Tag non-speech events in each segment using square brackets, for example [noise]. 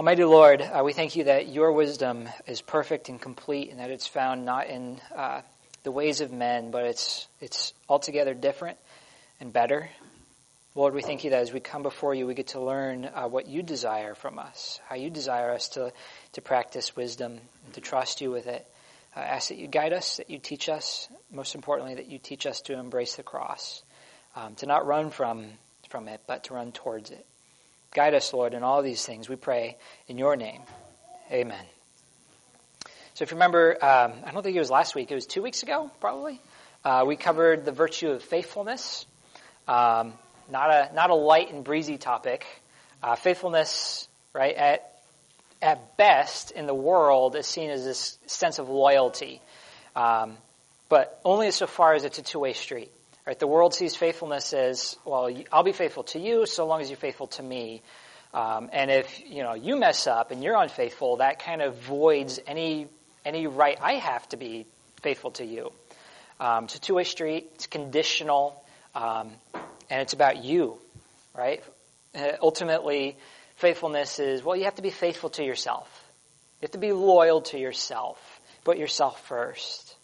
Almighty Lord, uh, we thank you that your wisdom is perfect and complete and that it's found not in uh, the ways of men, but it's, it's altogether different and better. Lord, we thank you that as we come before you, we get to learn uh, what you desire from us, how you desire us to, to practice wisdom and to trust you with it. I ask that you guide us, that you teach us, most importantly, that you teach us to embrace the cross, um, to not run from, from it, but to run towards it. Guide us, Lord, in all these things. We pray in your name. Amen. So if you remember, um, I don't think it was last week, it was two weeks ago, probably. Uh, we covered the virtue of faithfulness. Um, not a not a light and breezy topic. Uh, faithfulness, right? At at best in the world is seen as this sense of loyalty, um, but only so far as it's a two way street. Right? The world sees faithfulness as, well, I'll be faithful to you so long as you're faithful to me. Um, and if you know you mess up and you're unfaithful, that kind of voids any any right I have to be faithful to you. Um, it's a two-way street. It's conditional, um, and it's about you, right? Uh, ultimately, faithfulness is well, you have to be faithful to yourself. You have to be loyal to yourself. Put yourself first.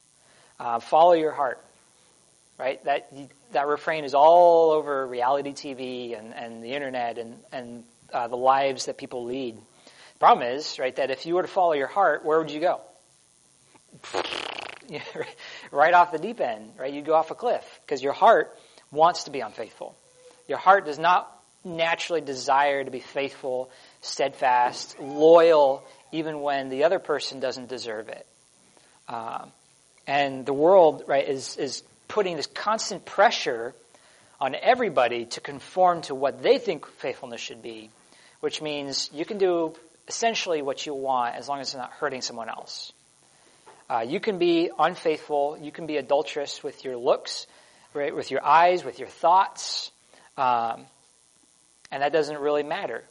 Uh, follow your heart right? That that refrain is all over reality TV and, and the internet and and uh, the lives that people lead. The problem is, right, that if you were to follow your heart, where would you go? [laughs] right off the deep end, right? You'd go off a cliff because your heart wants to be unfaithful. Your heart does not naturally desire to be faithful, steadfast, loyal, even when the other person doesn't deserve it. Um, and the world, right, is is putting this constant pressure on everybody to conform to what they think faithfulness should be, which means you can do essentially what you want as long as it's not hurting someone else. Uh, you can be unfaithful, you can be adulterous with your looks, right, with your eyes, with your thoughts, um, and that doesn't really matter.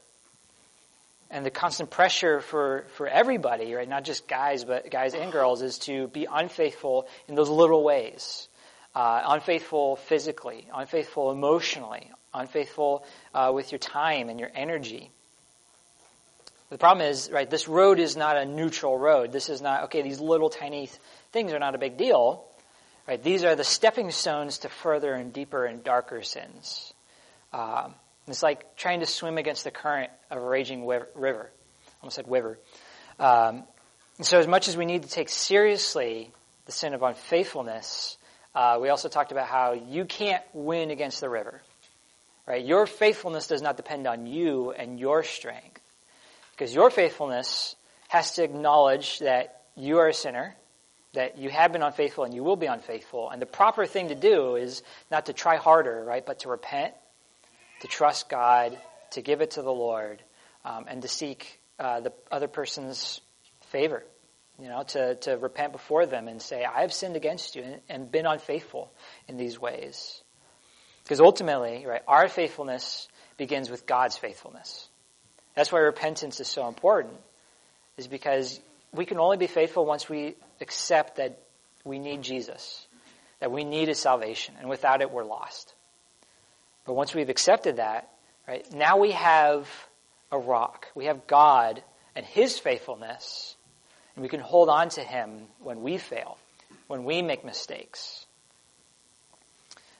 And the constant pressure for, for everybody, right, not just guys, but guys and girls, is to be unfaithful in those little ways uh, unfaithful physically, unfaithful emotionally, unfaithful uh, with your time and your energy. The problem is, right, this road is not a neutral road. This is not, okay, these little tiny things are not a big deal. Right, these are the stepping stones to further and deeper and darker sins. Um, it's like trying to swim against the current of a raging river. almost said river. Um, so as much as we need to take seriously the sin of unfaithfulness, uh, we also talked about how you can't win against the river. Right? Your faithfulness does not depend on you and your strength. Because your faithfulness has to acknowledge that you are a sinner, that you have been unfaithful and you will be unfaithful. And the proper thing to do is not to try harder, right? But to repent, to trust God, to give it to the Lord, um, and to seek uh, the other person's favor you know, to, to repent before them and say, I have sinned against you and, and been unfaithful in these ways. Because ultimately, right, our faithfulness begins with God's faithfulness. That's why repentance is so important, is because we can only be faithful once we accept that we need Jesus, that we need His salvation, and without it, we're lost. But once we've accepted that, right, now we have a rock. We have God and His faithfulness and we can hold on to Him when we fail, when we make mistakes.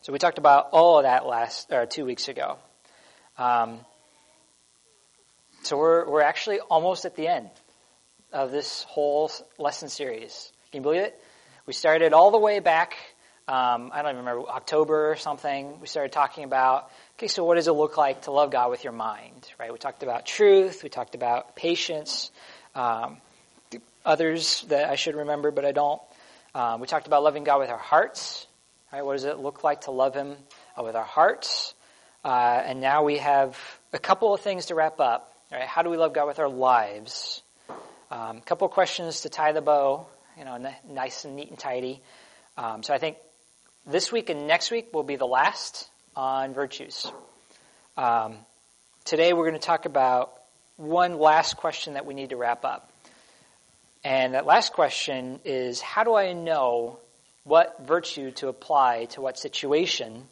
So we talked about all of that last, or two weeks ago. Um, so we're, we're actually almost at the end of this whole lesson series. Can you believe it? We started all the way back, um, I don't even remember, October or something. We started talking about, okay, so what does it look like to love God with your mind, right? We talked about truth. We talked about patience. Um, others that I should remember, but I don't. Um, we talked about loving God with our hearts. Right? What does it look like to love Him uh, with our hearts? Uh, and now we have a couple of things to wrap up. Right? How do we love God with our lives? Um, a couple of questions to tie the bow, you know, n- nice and neat and tidy. Um, so I think this week and next week will be the last on virtues. Um, today we're going to talk about one last question that we need to wrap up. And that last question is how do I know what virtue to apply to what situation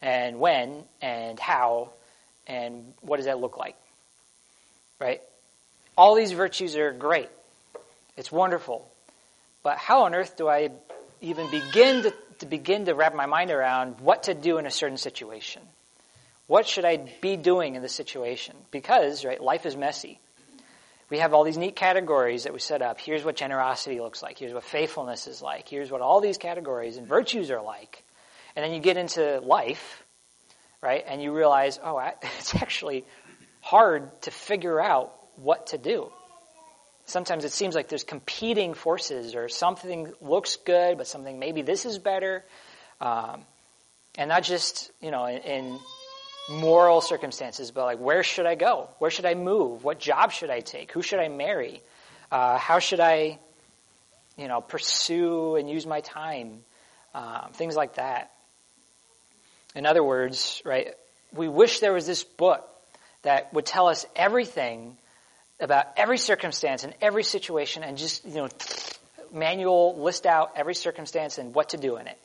and when and how and what does that look like? Right? All these virtues are great. It's wonderful. But how on earth do I even begin to, to begin to wrap my mind around what to do in a certain situation? What should I be doing in this situation? Because, right, life is messy. We have all these neat categories that we set up. Here's what generosity looks like. Here's what faithfulness is like. Here's what all these categories and virtues are like. And then you get into life, right, and you realize, oh, [laughs] it's actually hard to figure out what to do. Sometimes it seems like there's competing forces, or something looks good, but something maybe this is better. Um, and not just, you know, in, in moral circumstances, but like where should I go? Where should I move? What job should I take? Who should I marry? Uh, how should I, you know, pursue and use my time? Um, things like that. In other words, right, we wish there was this book that would tell us everything about every circumstance and every situation and just, you know, manual list out every circumstance and what to do in it.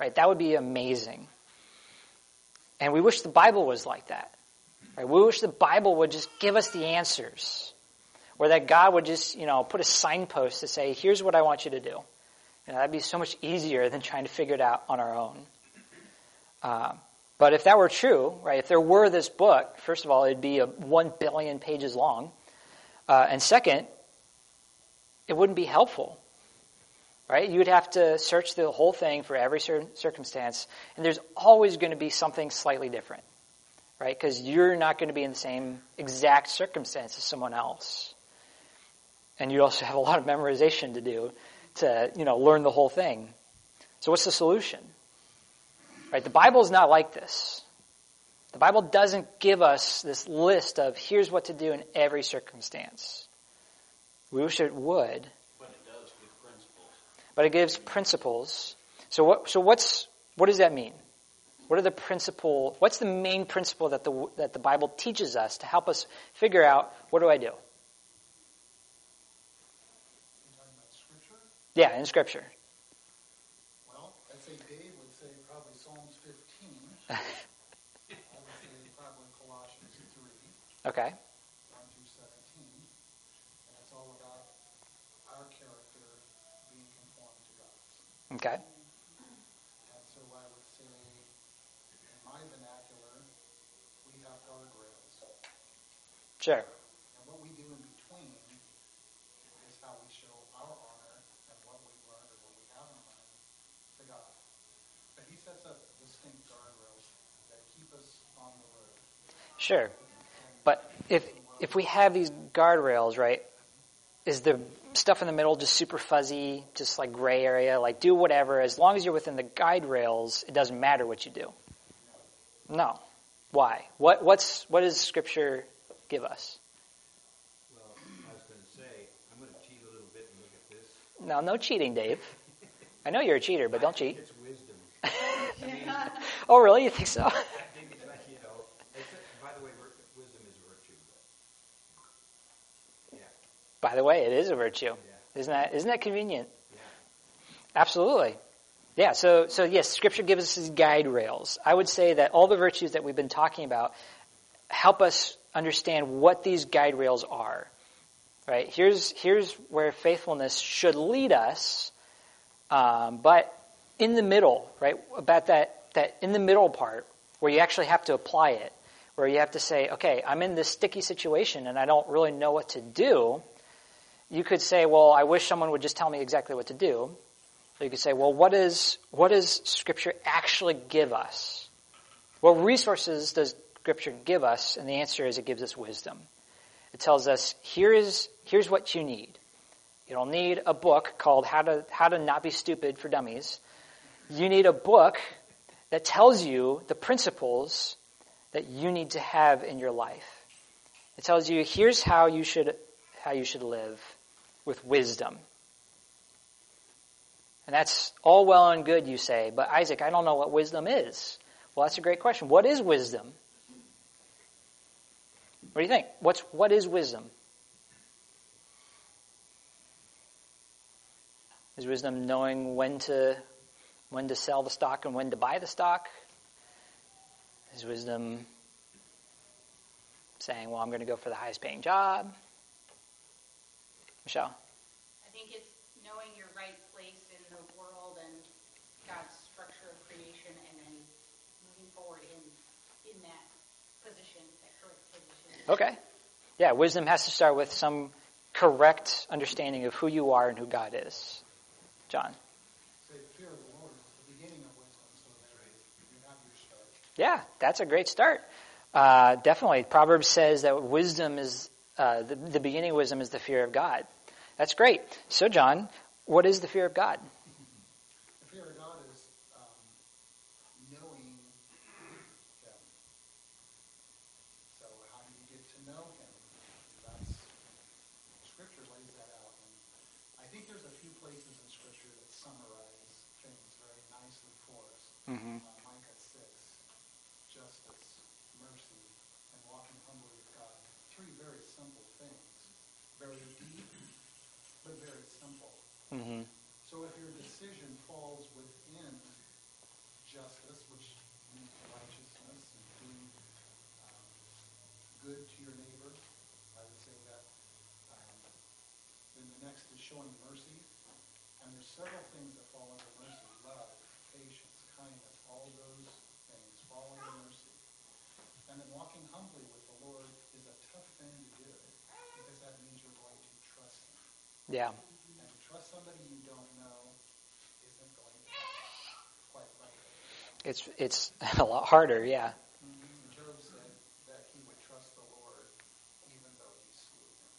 Right? That would be amazing. And we wish the Bible was like that. Right? We wish the Bible would just give us the answers. Or that God would just, you know, put a signpost to say, here's what I want you to do. You know, that'd be so much easier than trying to figure it out on our own. Uh, but if that were true, right, if there were this book, first of all, it'd be a one billion pages long. Uh, and second, it wouldn't be helpful right? You would have to search the whole thing for every circumstance, and there's always going to be something slightly different, right? Because you're not going to be in the same exact circumstance as someone else. And you also have a lot of memorization to do to, you know, learn the whole thing. So what's the solution? Right? The Bible is not like this. The Bible doesn't give us this list of here's what to do in every circumstance. We wish it would, but it gives principles. So what, so what's, what does that mean? What are the principle, what's the main principle that the, that the Bible teaches us to help us figure out what do I do? Yeah, in Scripture. Well, I'd say Dave would say probably Psalms 15. [laughs] I would say probably Colossians 3. Okay. Okay. And so I would say, in my vernacular, we have guardrails. Sure. And what we do in between is how we show our honor and what we've learned or what we haven't learned to God. But he sets up distinct guardrails that keep us on the road. Sure. But if if we have these guardrails, right, is the stuff in the middle just super fuzzy, just like gray area, like do whatever. As long as you're within the guide rails, it doesn't matter what you do. No. Why? What, what's, what does Scripture give us? Well, I was going to say, I'm going to cheat a little bit and look at this. No, no cheating, Dave. I know you're a cheater, but don't cheat. It's wisdom. [laughs] oh, really? You think so? By the way, it is a virtue. Yeah. Isn't that isn't that convenient? Yeah. Absolutely. Yeah, so so yes, scripture gives us guide rails. I would say that all the virtues that we've been talking about help us understand what these guide rails are. Right? Here's here's where faithfulness should lead us. Um, but in the middle, right, about that that in the middle part where you actually have to apply it, where you have to say, okay, I'm in this sticky situation and I don't really know what to do. You could say, well, I wish someone would just tell me exactly what to do. You could say, well, what, is, what does Scripture actually give us? What resources does Scripture give us? And the answer is it gives us wisdom. It tells us, here is, here's what you need. You don't need a book called How to, How to Not Be Stupid for Dummies. You need a book that tells you the principles that you need to have in your life. It tells you, here's how you should, how you should live with wisdom. And that's all well and good, you say, but Isaac, I don't know what wisdom is. Well, that's a great question. What is wisdom? What do you think? What's, what is wisdom? Is wisdom knowing when to, when to sell the stock and when to buy the stock? Is wisdom saying, well, I'm going to go for the highest paying job? Michelle. I think it's knowing your right place in the world and God's structure of creation and then moving forward in, in that position, that correct position. Okay. Yeah, wisdom has to start with some correct understanding of who you are and who God is. John. Say the fear of the Lord is the beginning of wisdom, so there you have your start. Yeah, that's a great start. Uh, definitely. Proverbs says that wisdom is, uh, the, the beginning of wisdom is the fear of God. That's great. So, John, what is the fear of God? The fear of God is um, knowing Him. So how do you get to know Him? That's Scripture lays that out, and I think there's a few places in Scripture that summarize things very nicely for us. Mm-hmm. Uh, Micah six, justice, mercy, and walking humbly with God. Three very simple things, very deep, but very simple. Mm-hmm. So if your decision falls within justice, which means righteousness and being um, good to your neighbor, I would say that. Um, then the next is showing mercy. And there's several things that fall under mercy. Love, patience, kindness, all those things fall under mercy. And then walking humbly with the Lord is a tough thing to do because that means you're going to trust Him. Yeah. And to trust somebody you don't know isn't going to quite. It's, it's [laughs] a lot harder, yeah. Mm-hmm. Job said that he would trust the Lord even though he slew him.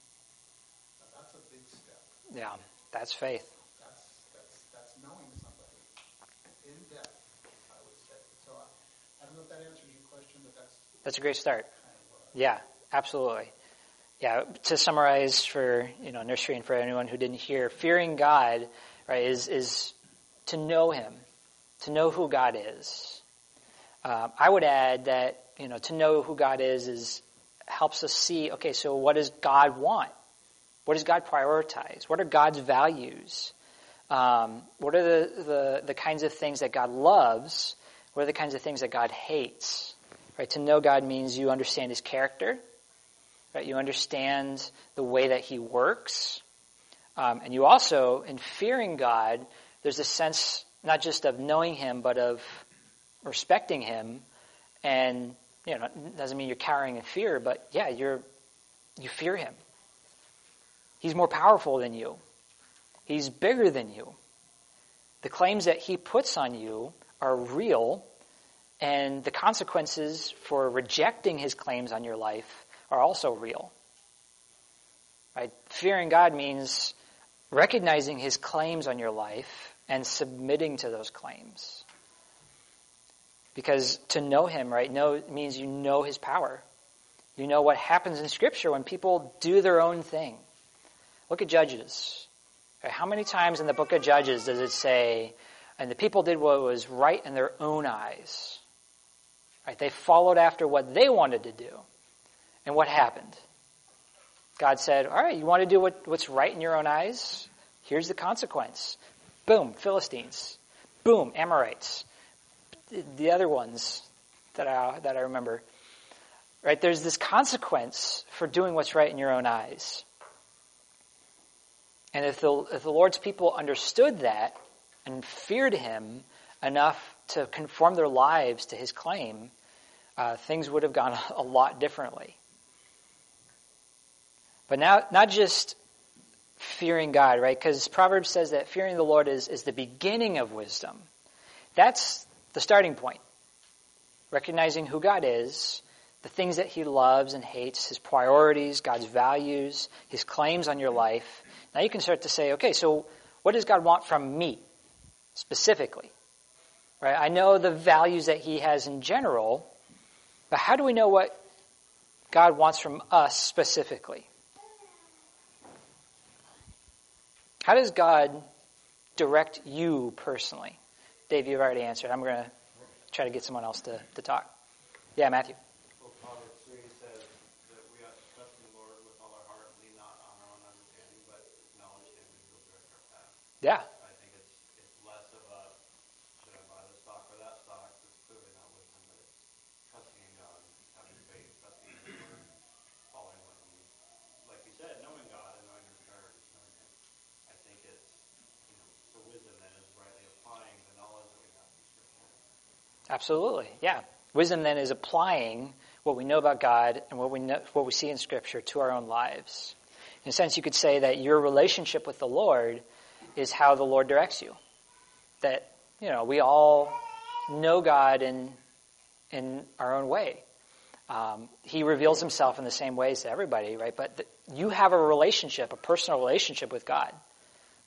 Now that's a big step. Yeah, that's faith. That's, that's, that's knowing somebody in depth, I would say. So I, I don't know if that answers your question, but that's That's a great start. kind of Yeah, absolutely. Yeah, to summarize for you know nursery and for anyone who didn't hear, fearing God, right, is is to know Him, to know who God is. Um, I would add that you know to know who God is is helps us see. Okay, so what does God want? What does God prioritize? What are God's values? Um, what are the, the the kinds of things that God loves? What are the kinds of things that God hates? Right, to know God means you understand His character. You understand the way that He works, um, and you also, in fearing God, there's a sense not just of knowing Him, but of respecting Him. And you know, doesn't mean you're cowering in fear, but yeah, you're you fear Him. He's more powerful than you. He's bigger than you. The claims that He puts on you are real, and the consequences for rejecting His claims on your life are also real. Right? Fearing God means recognizing his claims on your life and submitting to those claims. Because to know him, right, know means you know his power. You know what happens in scripture when people do their own thing. Look at Judges. How many times in the book of Judges does it say, and the people did what was right in their own eyes? Right? They followed after what they wanted to do. And what happened? God said, All right, you want to do what, what's right in your own eyes? Here's the consequence. Boom, Philistines. Boom, Amorites. The- The other ones that I, that I remember. Right? There's this consequence for doing what's right in your own eyes. And if the, if the Lord's people understood that and feared Him enough to conform their lives to His claim, uh, things would have gone [laughs] a lot differently. But now, not just fearing God, right? Because Proverbs says that fearing the Lord is, is the beginning of wisdom. That's the starting point. Recognizing who God is, the things that He loves and hates, His priorities, God's values, His claims on your life. Now you can start to say, okay, so what does God want from me specifically? Right? I know the values that He has in general, but how do we know what God wants from us specifically? How does God direct you personally? Dave, you've already answered. I'm going to try to get someone else to, to talk. Yeah, Matthew. Well, Proverbs three says that we ought to trust in the Lord with all our heart, lean not on our own understanding, but acknowledge Him and He'll direct our path. Yeah. I think it's it's less of a should I buy this stock or that stock? It's clearly not wisdom, but it's trusting in God, having faith, trusting in His word, following what He, like you said, knowing God and knowing His priorities, knowing Absolutely, yeah. Wisdom then is applying what we know about God and what we know, what we see in Scripture to our own lives. In a sense, you could say that your relationship with the Lord is how the Lord directs you. That you know we all know God in in our own way. Um, he reveals himself in the same ways to everybody, right? But th- you have a relationship, a personal relationship with God.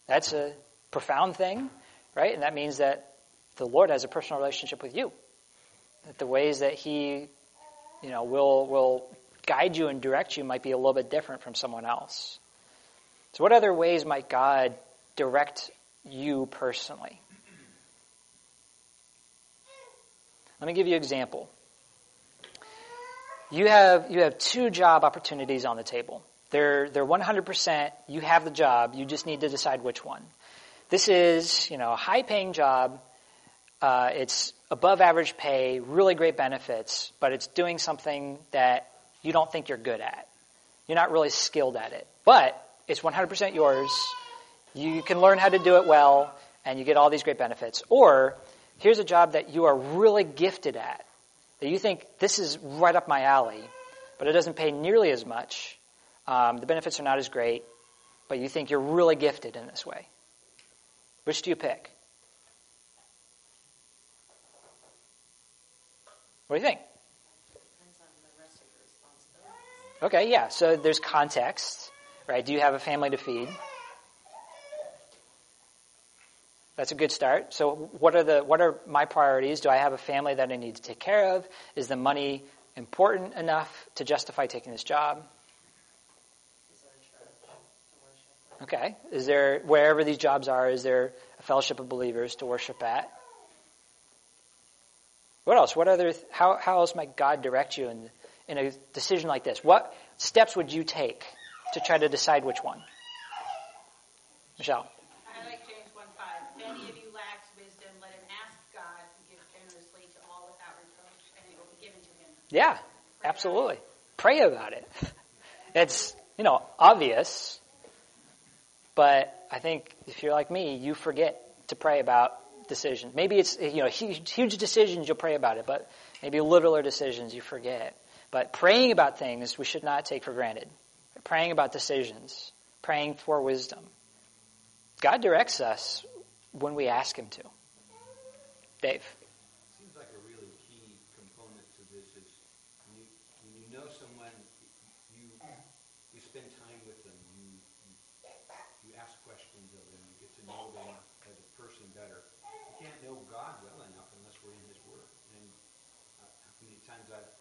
That's a profound thing, right? And that means that the Lord has a personal relationship with you. That the ways that He, you know, will will guide you and direct you might be a little bit different from someone else. So, what other ways might God direct you personally? Let me give you an example. You have, you have two job opportunities on the table. They're, they're 100%, you have the job, you just need to decide which one. This is, you know, a high paying job, uh, it's above average pay, really great benefits, but it's doing something that you don't think you're good at. You're not really skilled at it. But it's 100% yours. You can learn how to do it well, and you get all these great benefits. Or here's a job that you are really gifted at, that you think this is right up my alley, but it doesn't pay nearly as much. Um, the benefits are not as great, but you think you're really gifted in this way. Which do you pick? What do you think? Okay, yeah. So there's context, right? Do you have a family to feed? That's a good start. So what are the what are my priorities? Do I have a family that I need to take care of? Is the money important enough to justify taking this job? Okay. Is there wherever these jobs are, is there a fellowship of believers to worship at? What else? What other how how else might God direct you in in a decision like this? What steps would you take to try to decide which one? Michelle. I like James 1 5. If any of you lacks wisdom, let him ask God, who gives generously to all without reproach, and it will be given to him. Yeah, absolutely. Pray about it. It's, you know, obvious, but I think if you're like me, you forget to pray about Maybe it's, you know, huge, huge decisions you'll pray about it, but maybe littler decisions you forget. But praying about things we should not take for granted. Praying about decisions, praying for wisdom. God directs us when we ask Him to. Dave. Seems like a really key component to this is when you, know someone, you you spend time with them, you you ask questions of them, you get to know them as a person better. Know God well enough unless we're in His Word. And uh, how many times I've,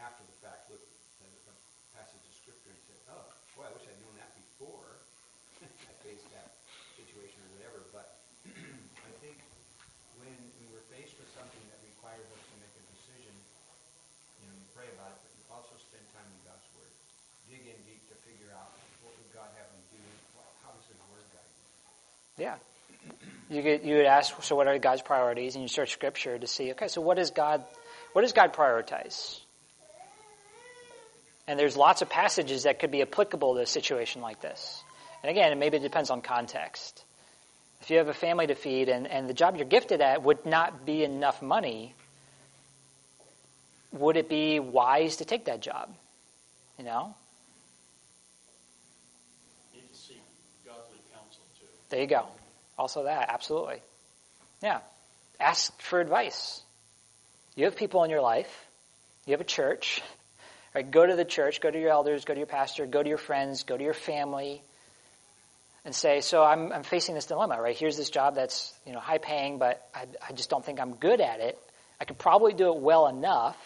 after the fact, looked at a passage of Scripture and said, "Oh, boy, I wish I'd known that before [laughs] I faced that situation or whatever." But [clears throat] I think when we were faced with something that required us to make a decision, you know, you pray about it, but you also spend time in God's Word. Dig in deep to figure out what would God have me do, how does His Word guide me. Yeah. You get, you would ask, so what are God's priorities? And you search Scripture to see, okay, so what does God, what does God prioritize? And there's lots of passages that could be applicable to a situation like this. And again, maybe it depends on context. If you have a family to feed and, and the job you're gifted at would not be enough money, would it be wise to take that job? You know? Need to seek godly counsel too. There you go. Also that, absolutely. Yeah. Ask for advice. You have people in your life. You have a church. [laughs] Right? Go to the church, go to your elders, go to your pastor, go to your friends, go to your family, and say, so I'm, I'm facing this dilemma, right? Here's this job that's, you know, high paying, but I, I just don't think I'm good at it. I could probably do it well enough,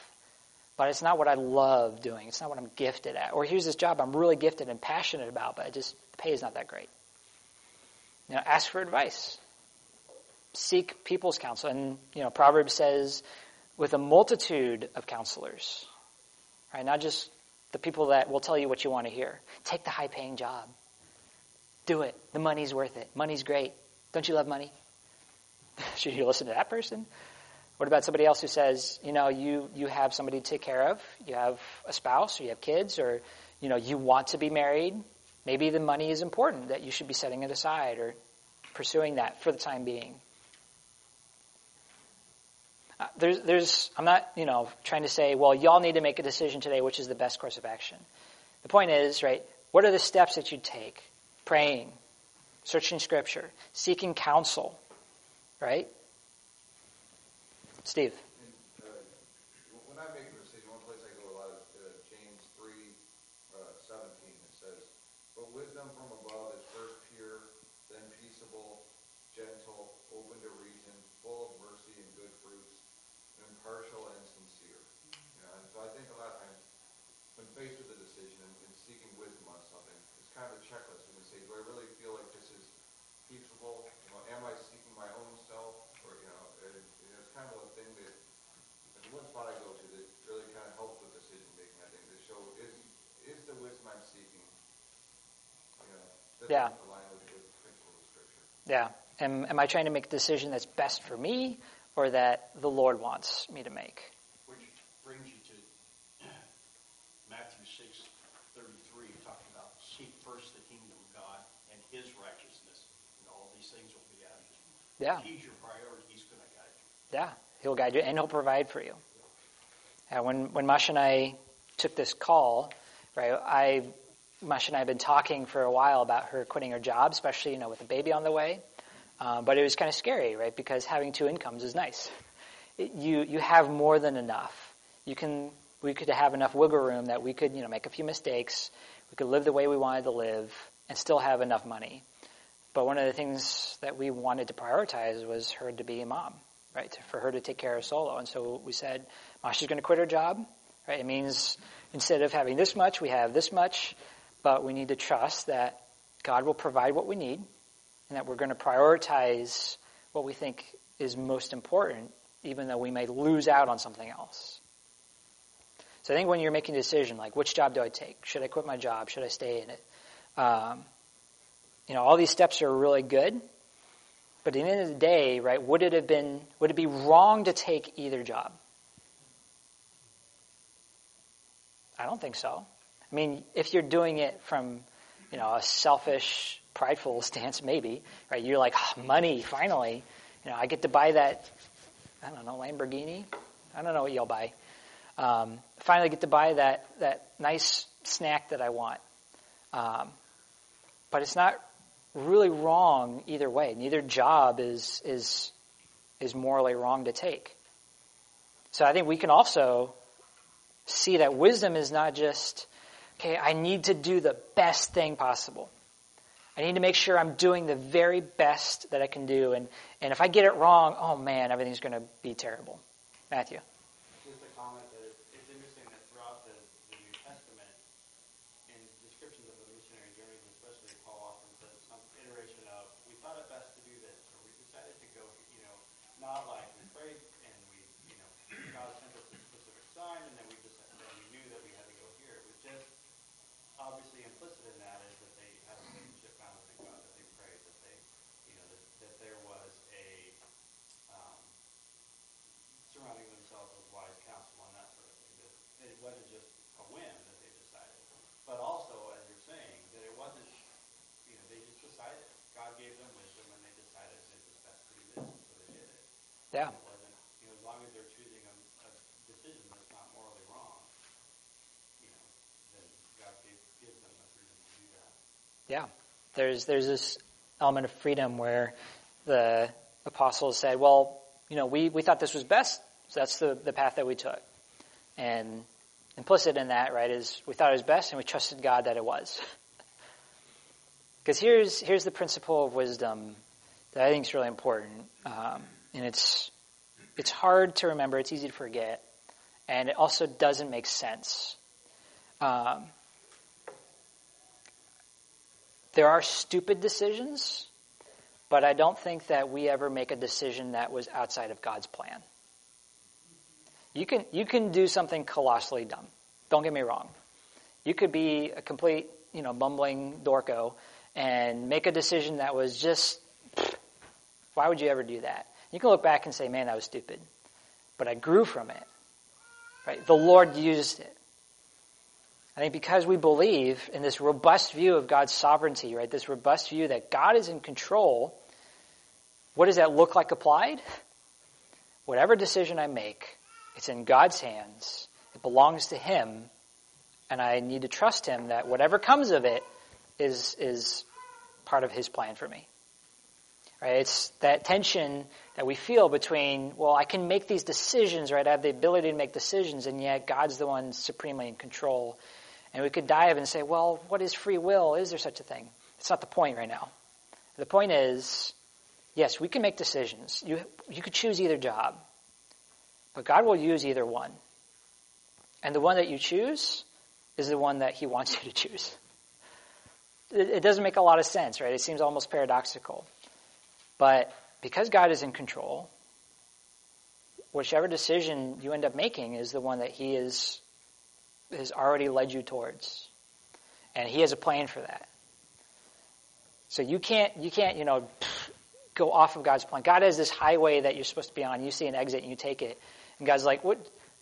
but it's not what I love doing. It's not what I'm gifted at. Or here's this job I'm really gifted and passionate about, but I just, the pay is not that great. You know, ask for advice. Seek people's counsel. And, you know, Proverbs says, with a multitude of counselors, right? Not just the people that will tell you what you want to hear. Take the high paying job. Do it. The money's worth it. Money's great. Don't you love money? [laughs] Should you listen to that person? What about somebody else who says, you know, you, you have somebody to take care of, you have a spouse, or you have kids, or, you know, you want to be married. Maybe the money is important, that you should be setting it aside or pursuing that for the time being. Uh, there's, there's, I'm not, you know, trying to say, well, y'all need to make a decision today, which is the best course of action. The point is, right, what are the steps that you take? Praying, searching scripture, seeking counsel, right? Steve. And, uh, When I make a decision, one place I go a lot is uh, James three, uh, seventeen, it says, "But wisdom from above is first pure, then peaceable, gentle, open to reason, full of mercy and good fruits, impartial and sincere." You know, and so I think a lot of times, when faced with a decision and and seeking wisdom on something, it's kind of a checklist, and we say, do I really feel like this is peaceable? You know, am I seeking my own self, or, you know, and, you know, it's kind of a thing that and one spot I go to that really kind of helps with decision making, I think, to show is is the wisdom I'm seeking, you know, does Yeah. it align with, with principles of Scripture? Yeah. Am, am I trying to make a decision that's best for me or that the Lord wants me to make? Which brings you to Matthew six thirty-three, talking about seek first the kingdom of God and his righteousness, and all these things will be added. Yeah. He's your priority, he's going to guide you. Yeah, he'll guide you and he'll provide for you. Yeah, when when Mash and I took this call, right, I Masha and I have been talking for a while about her quitting her job, especially you know with a baby on the way. Um, but it was kind of scary, right? Because having two incomes is nice. It, you you have more than enough. You can we could have enough wiggle room that we could you know make a few mistakes. We could live the way we wanted to live and still have enough money. But one of the things that we wanted to prioritize was her to be a mom, right? For her to take care of Solo. And so we said, Masha's going to quit her job, right? It means instead of having this much, we have this much, but we need to trust that God will provide what we need and that we're going to prioritize what we think is most important, even though we may lose out on something else. So I think when you're making a decision, like which job do I take? Should I quit my job? Should I stay in it? Um, you know, all these steps are really good, but at the end of the day, right, would it have been, would it be wrong to take either job? I don't think so. I mean, if you're doing it from, you know, a selfish, prideful [laughs] stance, maybe, right? You're like, oh, money, finally. You know, I get to buy that, I don't know, Lamborghini? I don't know what you'll buy. Um, finally get to buy that, that nice snack that I want. Um, but it's not really wrong either way. Neither job is is is morally wrong to take. So I think we can also see that wisdom is not just okay, I need to do the best thing possible. I need to make sure I'm doing the very best that I can do and and if I get it wrong, oh man, everything's going to be terrible. Matthew. Just a comment that it's, it's interesting that throughout the, the New Testament, in descriptions of the missionary journeys, especially Paul often says some iteration of, we thought it best to do this, or we decided to go, you know, not like we prayed and we, you know, God sent us a specific sign and then we just, then we knew that we had to go here. It was just, obviously implicit in that is that they had a relationship found with God, that they prayed, that they, you know, that, that there was a, um, surrounding themselves with wise counsel and that sort of thing. That it wasn't just a whim that they decided, but also, as you're saying, that it wasn't, you know, they just decided. God gave them wisdom and they decided that it was best to do this, and so they did it. Yeah. It wasn't, you know, as long as they're choosing a, a decision that's not morally wrong, you know, then God gave, gives them the freedom to do that. Yeah. There's there's this element of freedom where the apostles said, Well, you know, we, we thought this was best, so that's the, the path that we took. And implicit in that, right, is we thought it was best and we trusted God that it was. [laughs] Because here's here's the principle of wisdom that I think is really important. Um, and it's it's hard to remember, it's easy to forget, and it also doesn't make sense. Um, there are stupid decisions, but I don't think that we ever make a decision that was outside of God's plan. You can you can do something colossally dumb. Don't get me wrong. You could be a complete, you know, bumbling dorko and make a decision that was just why would you ever do that? You can look back and say, "Man, that was stupid." But I grew from it. Right? The Lord used it. I think because we believe in this robust view of God's sovereignty, right? This robust view that God is in control, what does that look like applied? whatever decision I make, it's in God's hands. It belongs to Him, and I need to trust Him that whatever comes of it is is part of His plan for me. Right? It's that tension that we feel between, well, I can make these decisions, right? I have the ability to make decisions, and yet God's the one supremely in control. And we could dive and say, well, what is free will? Is there such a thing? It's not the point right now. The point is, yes, we can make decisions. You, you could choose either job, but God will use either one. And the one that you choose is the one that He wants you to choose. It, it doesn't make a lot of sense, right? It seems almost paradoxical. But because God is in control, whichever decision you end up making is the one that He is has already led you towards. And he has a plan for that. So you can't, you can't, you know, go off of God's plan. God has this highway that you're supposed to be on. You see an exit and you take it. And God's like, what?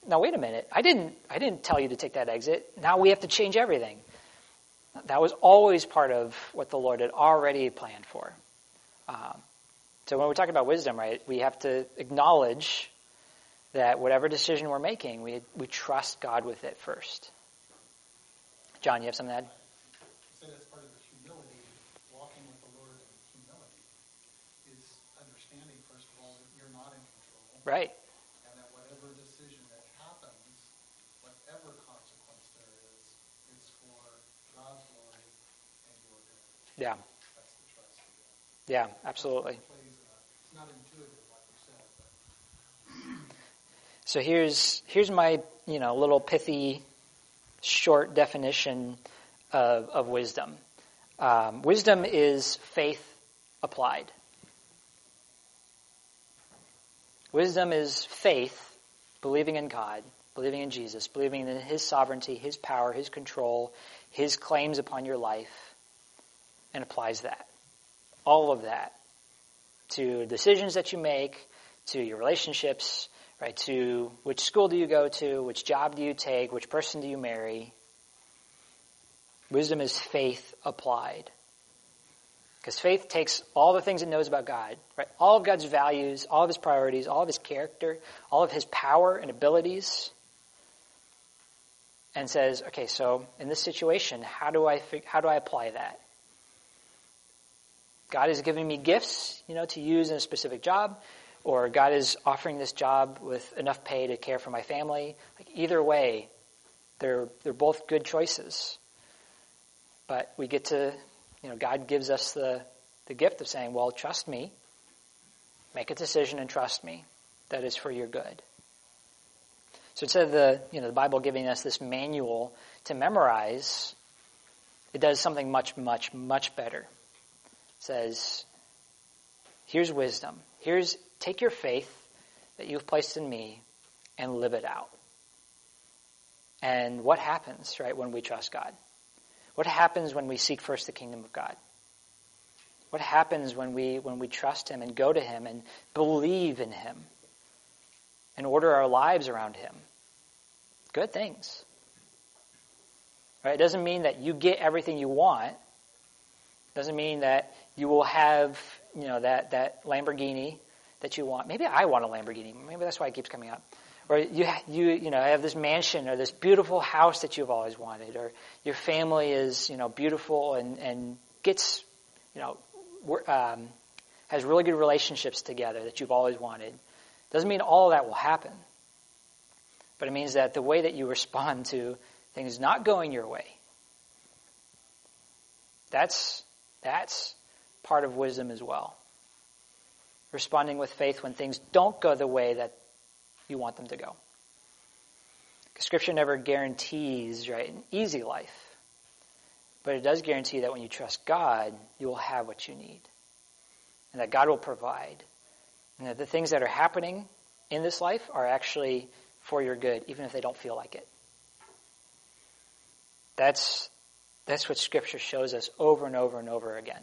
Now wait a minute. I didn't, I didn't tell you to take that exit. Now we have to change everything. That was always part of what the Lord had already planned for. Um, so when we're talking about wisdom, right, we have to acknowledge that whatever decision we're making, we, we trust God with it first. John, you have something to add? So that's part of the humility, walking with the Lord in humility, is understanding, first of all, that you're not in control. Right. And that whatever decision that happens, whatever consequence there is, it's for God's glory and your good. Yeah. That's the trust. Yeah, absolutely. It plays in a- It's not intuitive, like you said, but So here's here's my you know little pithy, short definition of, of wisdom. Um, wisdom is faith applied. Wisdom is faith, believing in God, believing in Jesus, believing in His sovereignty, His power, His control, His claims upon your life, and applies that. All of that to decisions that you make, to your relationships, right? To which school do you go to, which job do you take, which person do you marry. Wisdom is faith applied. Because faith takes all the things it knows about God, right? All of God's values, all of his priorities, all of his character, all of his power and abilities, and says, okay, so in this situation, how do I how do I apply that? God is giving me gifts, you know, to use in a specific job, or God is offering this job with enough pay to care for my family. Like either way, they're they're both good choices. But we get to, you know, God gives us the the gift of saying, "Well, trust me. Make a decision and trust me. That is for your good." So instead of the you know the Bible giving us this manual to memorize, it does something much much much better. It says, "Here's wisdom. Here's take your faith that you've placed in me and live it out." And what happens, right, when we trust God? What happens when we seek first the kingdom of God? What happens when we when we trust him and go to him and believe in him and order our lives around him? Good things. Right? It doesn't mean that you get everything you want. It doesn't mean that you will have, you know, that, that Lamborghini that you want. Maybe I want a Lamborghini. Maybe that's why it keeps coming up. Or you, you, you know, have this mansion or this beautiful house that you've always wanted, or your family is, you know, beautiful and, and gets, you know, um, has really good relationships together that you've always wanted. Doesn't mean all that will happen. But it means that the way that you respond to things not going your way, that's, that's part of wisdom as well. Responding with faith when things don't go the way that you want them to go. Because Scripture never guarantees, right, an easy life. But it does guarantee that when you trust God, you will have what you need. And that God will provide. And that the things that are happening in this life are actually for your good, even if they don't feel like it. That's, that's what Scripture shows us over and over and over again.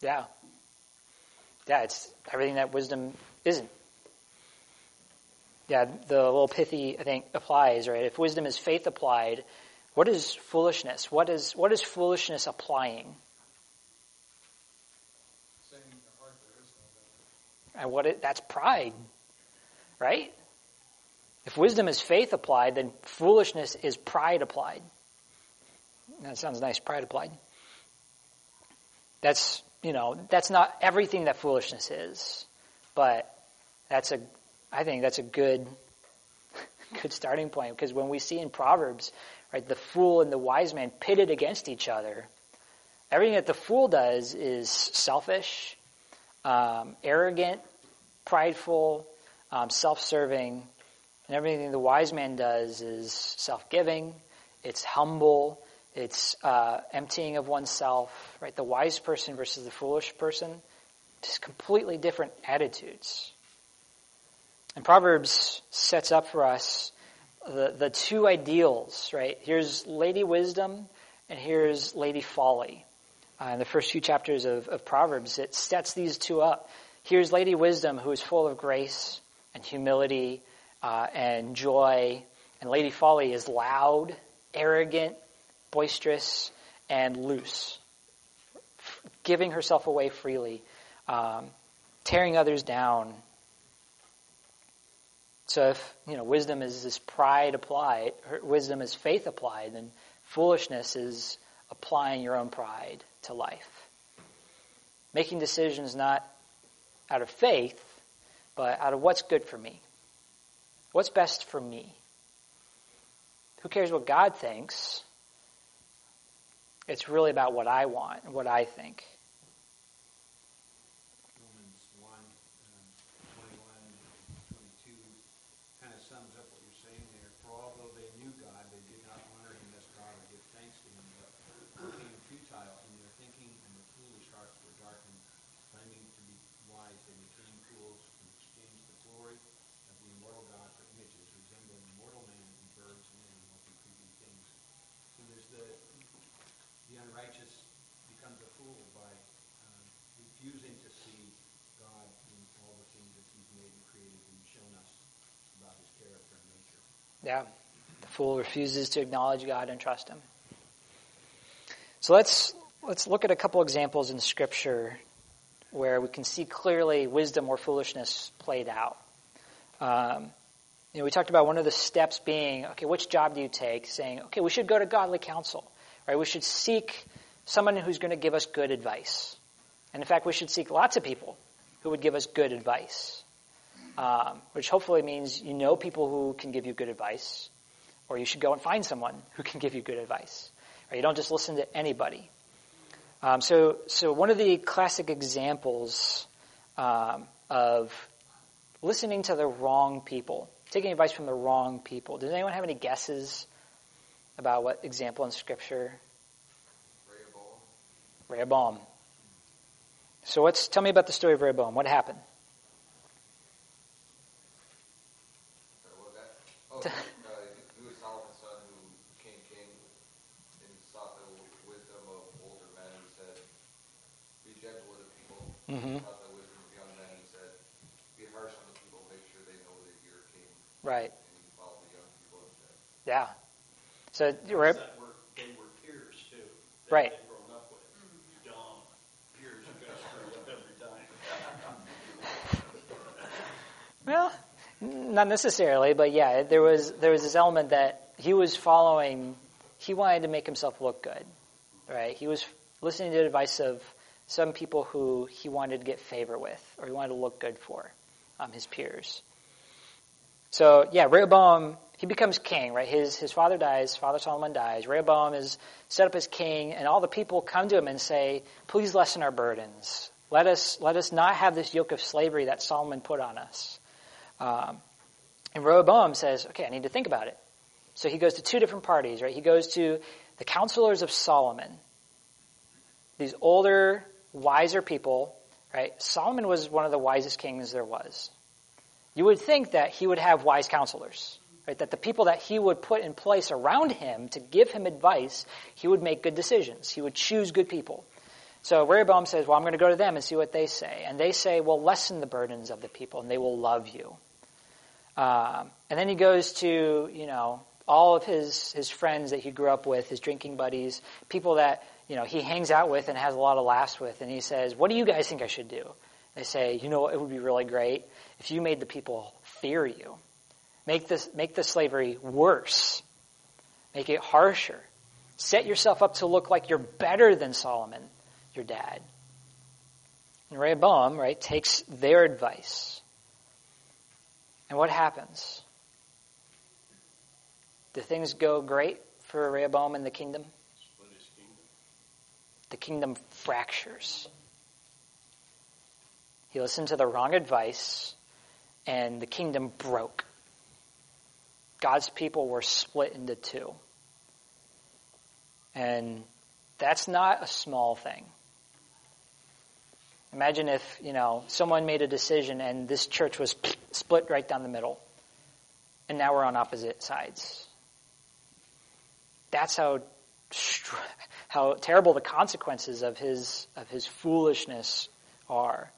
Yeah. Yeah, it's everything that wisdom isn't. Yeah, the little pithy, I think, applies, right? If wisdom is faith applied, what is foolishness? What is, what is foolishness applying? Saying in your heart there is no God. And what it, that's pride, right? If wisdom is faith applied, then foolishness is pride applied. That sounds nice, pride applied. That's, you know, that's not everything that foolishness is, but that's a, I think that's a good, [laughs] good starting point because when we see in Proverbs, right, the fool and the wise man pitted against each other, everything that the fool does is selfish, um, arrogant, prideful, um, self-serving, and everything the wise man does is self-giving. It's humble. It's uh, emptying of oneself. Right, the wise person versus the foolish person, just completely different attitudes. And Proverbs sets up for us the the two ideals. Right, here's Lady Wisdom, and here's Lady Folly. Uh, in the first few chapters of, of Proverbs, it sets these two up. Here's Lady Wisdom, who is full of grace and humility uh, and joy. And Lady Folly is loud, arrogant, boisterous, and loose, giving herself away freely, um, tearing others down. So if you know wisdom is this pride applied, wisdom is faith applied, then foolishness is applying your own pride to life. Making decisions not out of faith, but out of what's good for me. What's best for me? Who cares what God thinks? It's really about what I want and what I think. Romans 1, um, 21, 22 kind of sums up what you're saying there. For although they knew God, they did not honor him as God or give thanks to him, but became futile in their thinking, and their foolish hearts were darkened. Claiming to be wise, they became fools and exchanged the glory of the immortal God for images resembling mortal man and birds and animals and creeping things. So there's the, the unrighteous becomes a fool by um, refusing to see God in all the things that He's made and created and shown us about His character and nature. Yeah. The fool refuses to acknowledge God and trust him. So let's let's look at a couple examples in scripture where we can see clearly wisdom or foolishness played out. Um, you know, we talked about one of the steps being, okay, which job do you take? Saying, okay, we should go to godly counsel, right? We should seek someone who's going to give us good advice. And in fact, we should seek lots of people who would give us good advice, um, which hopefully means you know people who can give you good advice, or you should go and find someone who can give you good advice. Right? You don't just listen to anybody. Um, so, so one of the classic examples um, of listening to the wrong people, taking advice from the wrong people. Does anyone have any guesses about what example in Scripture? Rehoboam. Rehoboam. So what's, tell me about the story of Rehoboam. What happened? Sorry, what was that? Oh, he uh, was Solomon's son who became king and sought the wisdom of older men. He said, be gentle with the people. Mm-hmm. Sought the wisdom of young men. He said, be harsh on the people. Make sure they know that you're king. Right. And you follow the young people. Yeah. So Re- That were, they were peers too. Right. they'd grown up with. Dumb peers, you're gonna up every time. [laughs] Well, not necessarily, but yeah, there was there was this element that he was following. He wanted to make himself look good, right? He was listening to the advice of some people who he wanted to get favor with, or he wanted to look good for, um, his peers. So yeah, Rehoboam he becomes king, right? His his father dies, Father Solomon dies. Rehoboam is set up as king, and all the people come to him and say, "Please lessen our burdens. Let us let us not have this yoke of slavery that Solomon put on us." Um, and Rehoboam says, okay, I need to think about it. So he goes to two different parties, right? He goes to the counselors of Solomon, these older, wiser people, right? Solomon was one of the wisest kings there was. You would think that he would have wise counselors, Right? That the people that he would put in place around him to give him advice, he would make good decisions. He would choose good people. So Rehoboam says, Well, I'm going to go to them and see what they say. And they say, Well, lessen the burdens of the people, and they will love you. Um, and then he goes to, you know, all of his, his friends that he grew up with, his drinking buddies, people that, you know, he hangs out with and has a lot of laughs with. And he says, What do you guys think I should do? They say, You know it would be really great if you made the people fear you. Make, this, make the slavery worse. Make it harsher. Set yourself up to look like you're better than Solomon, your dad. And Rehoboam, right, takes their advice. And what happens? Do things go great for Rehoboam and the kingdom? Kingdom. The kingdom fractures. He listened to the wrong advice, and the kingdom broke. God's people were split into two. And that's not a small thing. Imagine if, you know, someone made a decision and this church was [clears throat] split right down the middle. And now we're on opposite sides. That's how [laughs] how terrible the consequences of his of his foolishness are.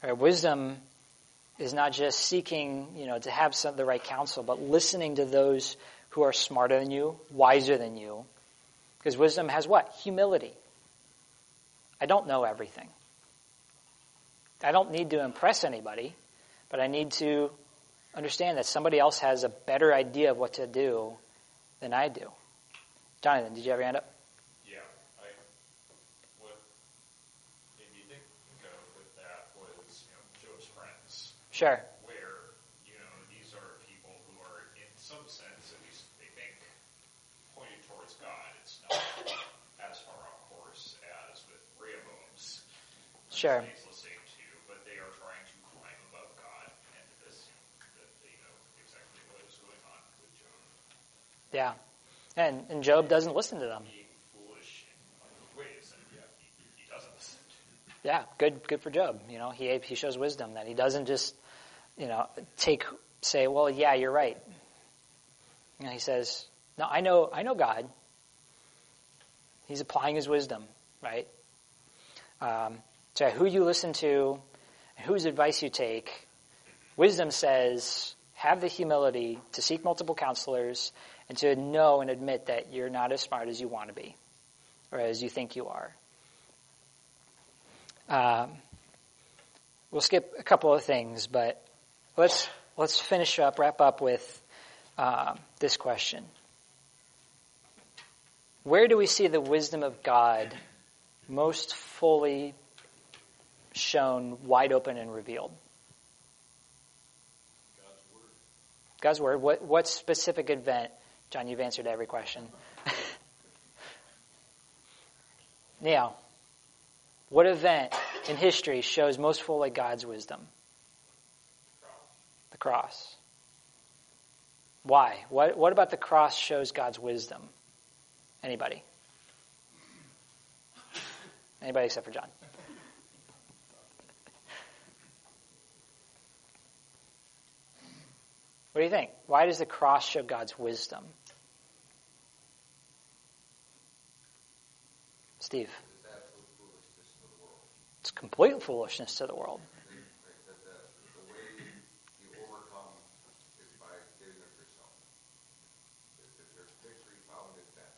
Right, wisdom is not just seeking, you know, to have some, the right counsel, but listening to those who are smarter than you, wiser than you. Because wisdom has what? Humility. I don't know everything. I don't need to impress anybody, but I need to understand that somebody else has a better idea of what to do than I do. Jonathan, did you have your hand up? Yeah, I, what made me think of with that was, you know, Job's friends, Sure. where, you know, these are people who are, in some sense, at least they think, pointed towards God. It's not as far off course as with Rehoboam's. Sure. that He's listening to, but they are trying to climb above God, and this, that they know exactly what is going on with Job. Yeah. And, and Job doesn't listen to them. Being foolish in other ways, and yet he, he doesn't listen to. Yeah, good, good for Job. You know, he, he shows wisdom that he doesn't just, you know, take, say, well, yeah, you're right. Know, he says, no, I know, I know God. He's applying his wisdom, right? Um, so who you listen to, whose advice you take, wisdom says, have the humility to seek multiple counselors and to know and admit that you're not as smart as you want to be or as you think you are. Um, we'll skip a couple of things, but let's let's finish up, wrap up with uh, this question: Where do we see the wisdom of God most fully shown, wide open, and revealed? God's word. God's word. What what specific event? John, you've answered every question. [laughs] now, what event in history shows most fully God's wisdom? Cross. Why? What, what about the cross shows God's wisdom? Anybody? Anybody except for John? What do you think? Why does the cross show God's wisdom? Steve. It's complete foolishness to the world. Right, that the, the way you overcome is by giving of yourself. If if there's victory found in death.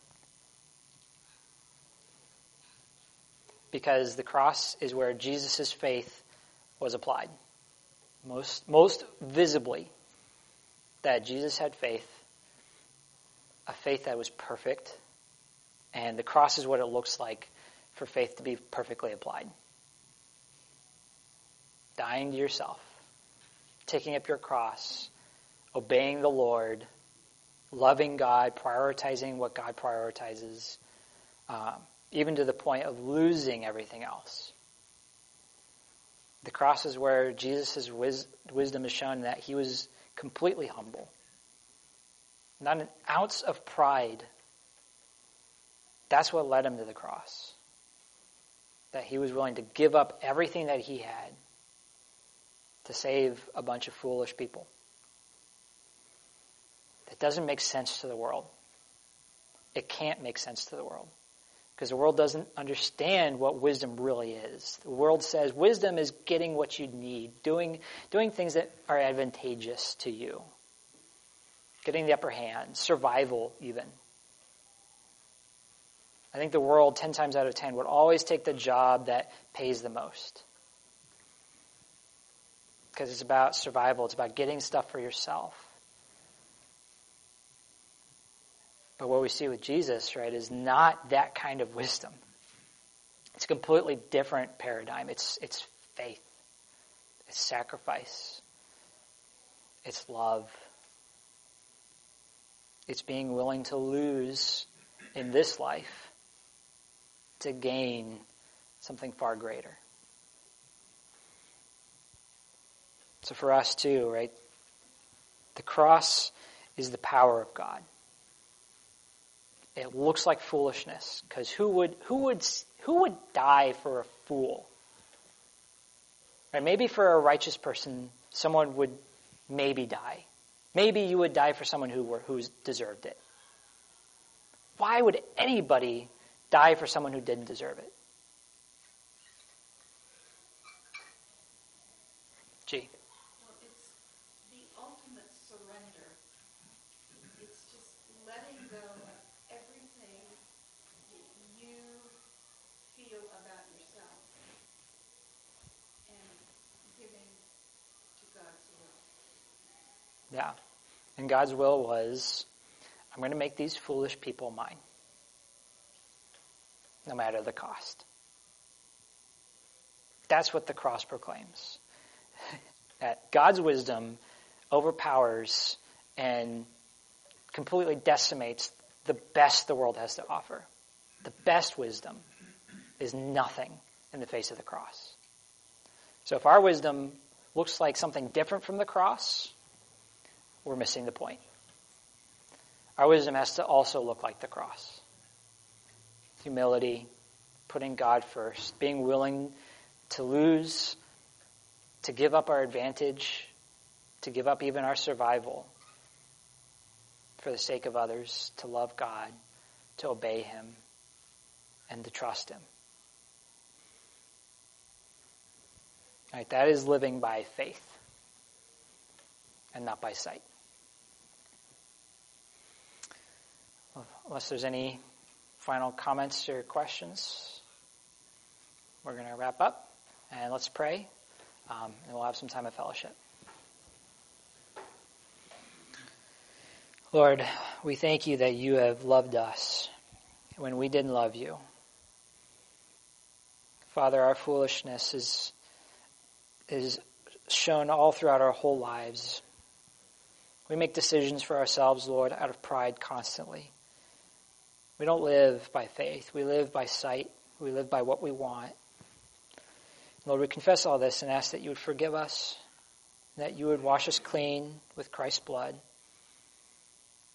Because the cross is where Jesus' faith was applied. Most, most visibly, that Jesus had faith, a faith that was perfect, and the cross is what it looks like for faith to be perfectly applied. Dying to yourself, taking up your cross, obeying the Lord, loving God, prioritizing what God prioritizes, um, even to the point of losing everything else. The cross is where Jesus' wis- wisdom is shown that he was completely humble. Not an ounce of pride. That's what led him to the cross. That he was willing to give up everything that he had to save a bunch of foolish people. That doesn't make sense to the world. It can't make sense to the world because the world doesn't understand what wisdom really is. The world says wisdom is getting what you need, doing, doing things that are advantageous to you, getting the upper hand, survival, even. I think the world, 10 times out of 10, would always take the job that pays the most. Because it's about survival, it's about getting stuff for yourself. But what we see with Jesus, right, is not that kind of wisdom. It's a completely different paradigm. It's, it's faith, it's sacrifice, it's love, it's being willing to lose in this life to gain something far greater. So for us too, right? The cross is the power of God. It looks like foolishness because who would who would who would die for a fool? Right? Maybe for a righteous person, someone would maybe die. Maybe you would die for someone who were who's deserved it. Why would anybody die for someone who didn't deserve it? Yeah. And God's will was, I'm going to make these foolish people mine. No matter the cost. That's what the cross proclaims. [laughs] that God's wisdom overpowers and completely decimates the best the world has to offer. The best wisdom is nothing in the face of the cross. So if our wisdom looks like something different from the cross, we're missing the point. Our wisdom has to also look like the cross humility, putting God first, being willing to lose, to give up our advantage, to give up even our survival for the sake of others, to love God, to obey Him, and to trust Him. Right, that is living by faith and not by sight. Unless there's any final comments or questions, we're going to wrap up and let's pray, um, and we'll have some time of fellowship. Lord, we thank you that you have loved us when we didn't love you. Father, our foolishness is, is shown all throughout our whole lives. We make decisions for ourselves, Lord, out of pride constantly. We don't live by faith. We live by sight. We live by what we want. Lord, we confess all this and ask that you would forgive us, that you would wash us clean with Christ's blood,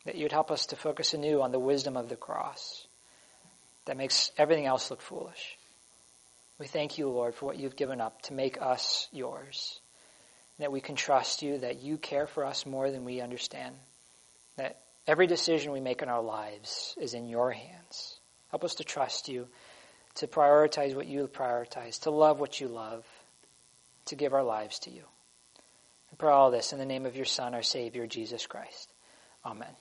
that you would help us to focus anew on the wisdom of the cross that makes everything else look foolish. We thank you, Lord, for what you've given up to make us yours, that we can trust you, that you care for us more than we understand, Every decision we make in our lives is in your hands. Help us to trust you, to prioritize what you prioritize, to love what you love, to give our lives to you. And pray all this in the name of your Son, our Savior, Jesus Christ. Amen.